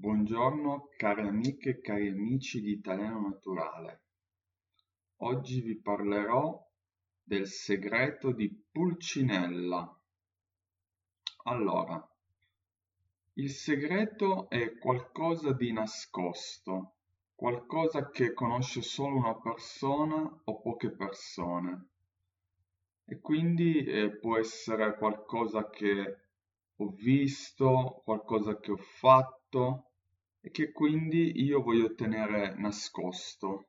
Buongiorno cari amiche e cari amici di Italiano Naturale. Oggi vi parlerò del segreto di Pulcinella. Allora, il segreto è qualcosa di nascosto, qualcosa che conosce solo una persona o poche persone. E quindi eh, può essere qualcosa che ho visto, qualcosa che ho fatto, e che quindi io voglio tenere nascosto.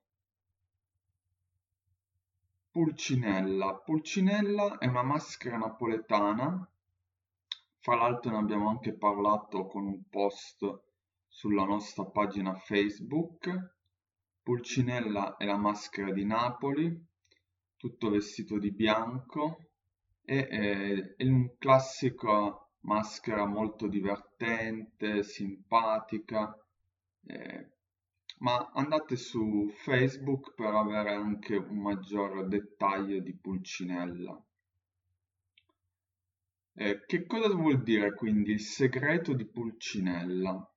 Pulcinella. Pulcinella è una maschera napoletana, fra l'altro ne abbiamo anche parlato con un post sulla nostra pagina Facebook. Pulcinella è la maschera di Napoli, tutto vestito di bianco e è, è un classico maschera molto divertente, simpatica, eh, ma andate su Facebook per avere anche un maggior dettaglio di Pulcinella. Eh, che cosa vuol dire quindi il segreto di Pulcinella?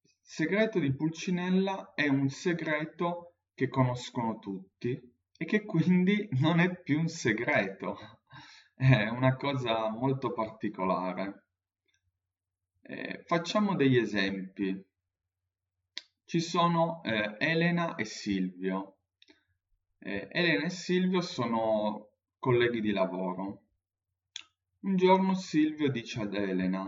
Il segreto di Pulcinella è un segreto che conoscono tutti e che quindi non è più un segreto, è una cosa molto particolare. Eh, facciamo degli esempi. Ci sono eh, Elena e Silvio. Eh, Elena e Silvio sono colleghi di lavoro. Un giorno Silvio dice ad Elena,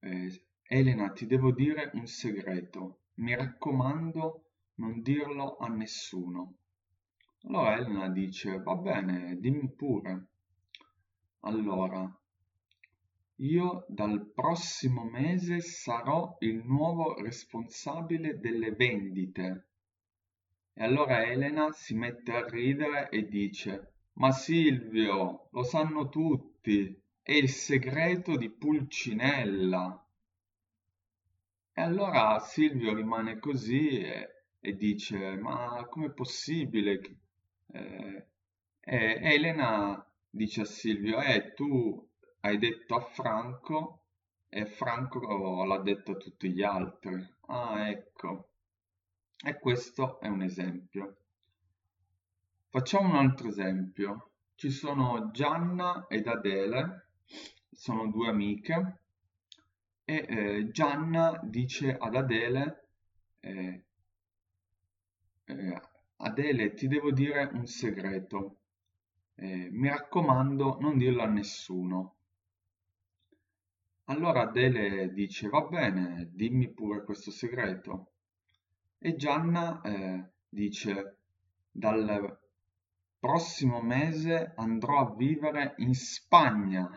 eh, Elena ti devo dire un segreto, mi raccomando non dirlo a nessuno. Allora Elena dice, va bene, dimmi pure. Allora, io dal prossimo mese sarò il nuovo responsabile delle vendite. E allora Elena si mette a ridere e dice, ma Silvio, lo sanno tutti, è il segreto di Pulcinella. E allora Silvio rimane così e, e dice, ma com'è possibile? Eh, e Elena dice a Silvio, eh, tu hai detto a Franco e Franco l'ha detto a tutti gli altri. Ah, ecco. E questo è un esempio. Facciamo un altro esempio. Ci sono Gianna ed Adele, sono due amiche, e eh, Gianna dice ad Adele, eh, eh, Adele ti devo dire un segreto, eh, mi raccomando non dirlo a nessuno. Allora Adele dice va bene, dimmi pure questo segreto. E Gianna eh, dice dal prossimo mese andrò a vivere in Spagna.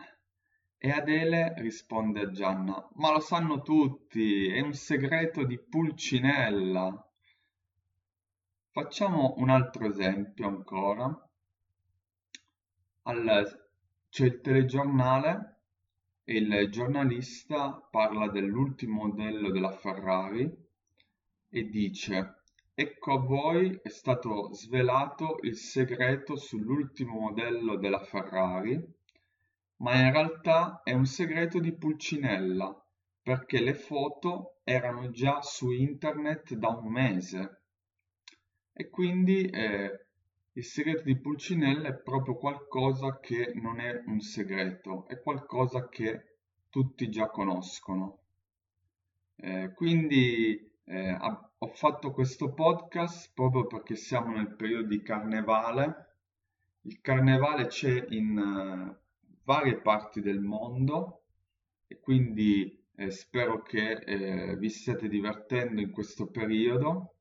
E Adele risponde a Gianna, ma lo sanno tutti, è un segreto di Pulcinella. Facciamo un altro esempio ancora al, c'è il telegiornale e il giornalista parla dell'ultimo modello della Ferrari e dice ecco a voi è stato svelato il segreto sull'ultimo modello della Ferrari ma in realtà è un segreto di Pulcinella perché le foto erano già su internet da un mese e quindi eh, il segreto di Pulcinella è proprio qualcosa che non è un segreto, è qualcosa che tutti già conoscono. Eh, quindi eh, ho fatto questo podcast proprio perché siamo nel periodo di carnevale. Il carnevale c'è in uh, varie parti del mondo e quindi eh, spero che eh, vi stiate divertendo in questo periodo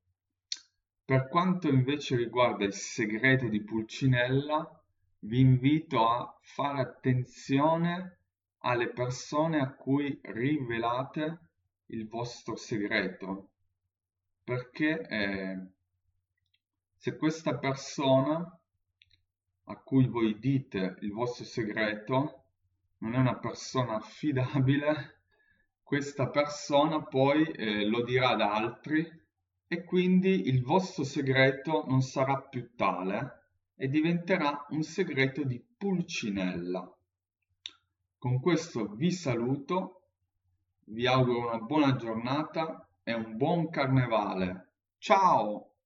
per quanto invece riguarda il segreto di Pulcinella, vi invito a fare attenzione alle persone a cui rivelate il vostro segreto, perché eh, se questa persona a cui voi dite il vostro segreto non è una persona affidabile, questa persona poi eh, lo dirà ad altri e quindi il vostro segreto non sarà più tale e diventerà un segreto di Pulcinella. Con questo vi saluto, vi auguro una buona giornata e un buon carnevale. Ciao!